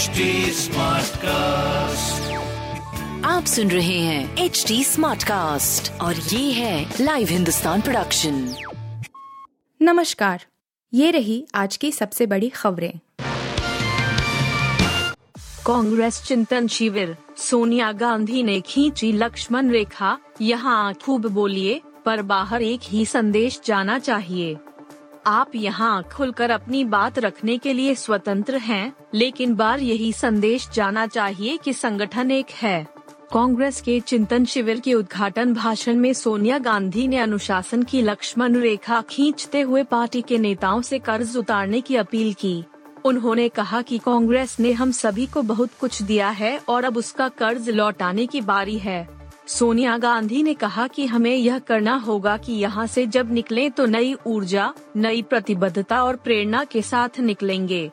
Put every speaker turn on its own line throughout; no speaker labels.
HD cast
आप सुन रहे हैं एच डी स्मार्ट कास्ट और ये है लाइव हिंदुस्तान प्रोडक्शन
नमस्कार ये रही आज की सबसे बड़ी खबरें।
कांग्रेस चिंतन शिविर सोनिया गांधी ने खींची लक्ष्मण रेखा यहाँ खूब बोलिए पर बाहर एक ही संदेश जाना चाहिए। आप यहाँ खुलकर अपनी बात रखने के लिए स्वतंत्र हैं, लेकिन बार यही संदेश जाना चाहिए कि संगठन एक है। कांग्रेस के चिंतन शिविर के उद्घाटन भाषण में सोनिया गांधी ने अनुशासन की लक्ष्मण रेखा खींचते हुए पार्टी के नेताओं से कर्ज उतारने की अपील की। उन्होंने कहा कि कांग्रेस ने हम सभी को बहुत कुछ दिया है और अब उसका कर्ज लौटाने की बारी है। सोनिया गांधी ने कहा कि हमें यह करना होगा कि यहाँ से जब निकलें तो नई ऊर्जा, नई प्रतिबद्धता और प्रेरणा के साथ निकलेंगे।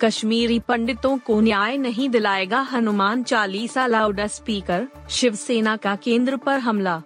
कश्मीरी पंडितों को न्याय नहीं दिलाएगा हनुमान चालीसा लाउड स्पीकर शिवसेना का केंद्र पर हमला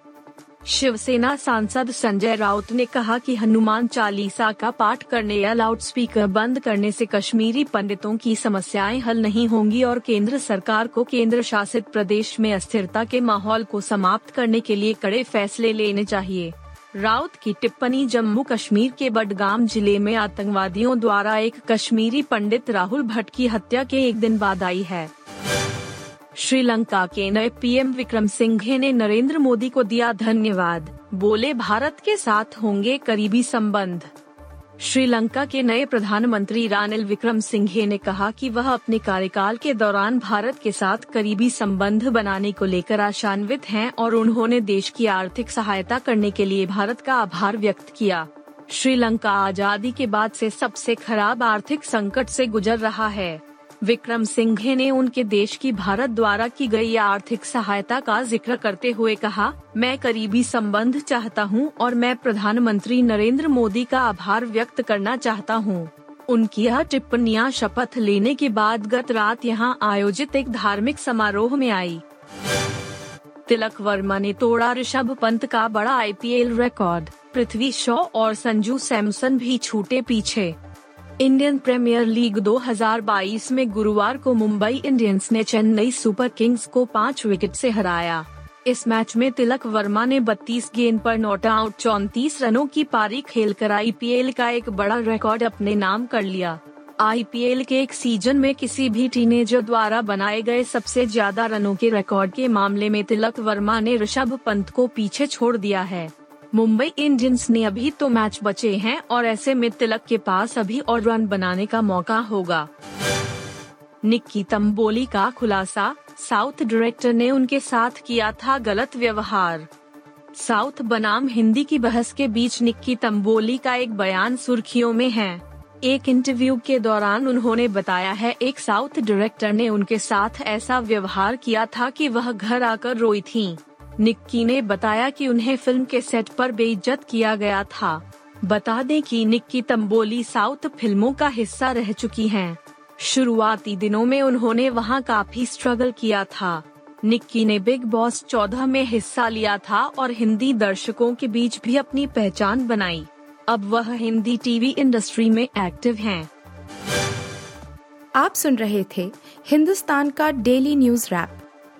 शिवसेना सांसद संजय राउत ने कहा कि हनुमान चालीसा का पाठ करने या लाउडस्पीकर बंद करने से कश्मीरी पंडितों की समस्याएँ हल नहीं होंगी और केंद्र सरकार को केंद्र शासित प्रदेश में अस्थिरता के माहौल को समाप्त करने के लिए कड़े फैसले लेने चाहिए। राउत की टिप्पणी, जम्मू कश्मीर के बडगाम ज़िले में आतंकवादियों द्वारा एक कश्मीरी पंडित राहुल भट्ट की हत्या के एक दिन बाद आई है। श्रीलंका के नए पीएम विक्रम सिंघे ने नरेंद्र मोदी को दिया धन्यवाद। बोले, भारत के साथ होंगे करीबी संबंध। श्रीलंका के नए प्रधानमंत्री रानिल विक्रम सिंघे ने कहा कि वह अपने कार्यकाल के दौरान भारत के साथ करीबी संबंध बनाने को लेकर आशान्वित हैं और उन्होंने देश की आर्थिक सहायता करने के लिए भारत का आभार व्यक्त किया। श्रीलंका आज़ादी के बाद से सबसे खराब आर्थिक संकट से गुजर रहा है। विक्रम सिंघे ने उनके देश की भारत द्वारा की गई आर्थिक सहायता का ज़िक्र करते हुए कहा, मैं करीबी संबंध चाहता हूँ और मैं प्रधानमंत्री नरेंद्र मोदी का आभार व्यक्त करना चाहता हूँ। उनकी यह टिप्पणियाँ शपथ लेने के बाद गत रात यहाँ आयोजित एक धार्मिक समारोह में आई। तिलक वर्मा ने तोड़ा ऋषभ पंत का बड़ा आईपीएल रिकॉर्ड। पृथ्वी शॉ और संजू सैमसन भी छूटे पीछे। इंडियन प्रीमियर लीग 2022 में गुरुवार को मुंबई इंडियंस ने चेन्नई सुपर किंग्स को पाँच विकेट से हराया। इस मैच में तिलक वर्मा ने 32 गेंद पर नॉट आउट, चौतीस रनों की पारी खेलकर आईपीएल का एक बड़ा रिकॉर्ड अपने नाम कर लिया। आईपीएल के एक सीज़न में किसी भी टीनेजर द्वारा बनाए गए सबसे ज़्यादा रनों के रिकॉर्ड के मामले में तिलक वर्मा ने ऋषभ पंत को पीछे छोड़ दिया है। मुंबई इंडियंस ने अभी तो मैच बचे हैं और ऐसे में तिलक के पास अभी और रन बनाने का मौका होगा। निक्की तम्बोली का खुलासा, साउथ डायरेक्टर ने उनके साथ किया था गलत व्यवहार। साउथ बनाम हिंदी की बहस के बीच निक्की तम्बोली का एक बयान सुर्खियों में है। एक इंटरव्यू के दौरान उन्होंने बताया है, एक साउथ डायरेक्टर ने उनके साथ ऐसा व्यवहार किया था कि वह घर आकर रोई थीं। निक्की ने बताया कि उन्हें फ़िल्म के सेट पर बेइज्जत किया गया था बता दें कि निक्की तंबोली साउथ फ़िल्मों का हिस्सा रह चुकी हैं। शुरुआती दिनों में उन्होंने वहाँ काफ़ी स्ट्रगल किया था निक्की ने बिग बॉस 14 में हिस्सा लिया था और हिंदी दर्शकों के बीच भी अपनी पहचान बनाई अब वह हिंदी टीवी इंडस्ट्री में एक्टिव हैं।
आप सुन रहे थे हिंदुस्तान का डेली न्यूज़ रैप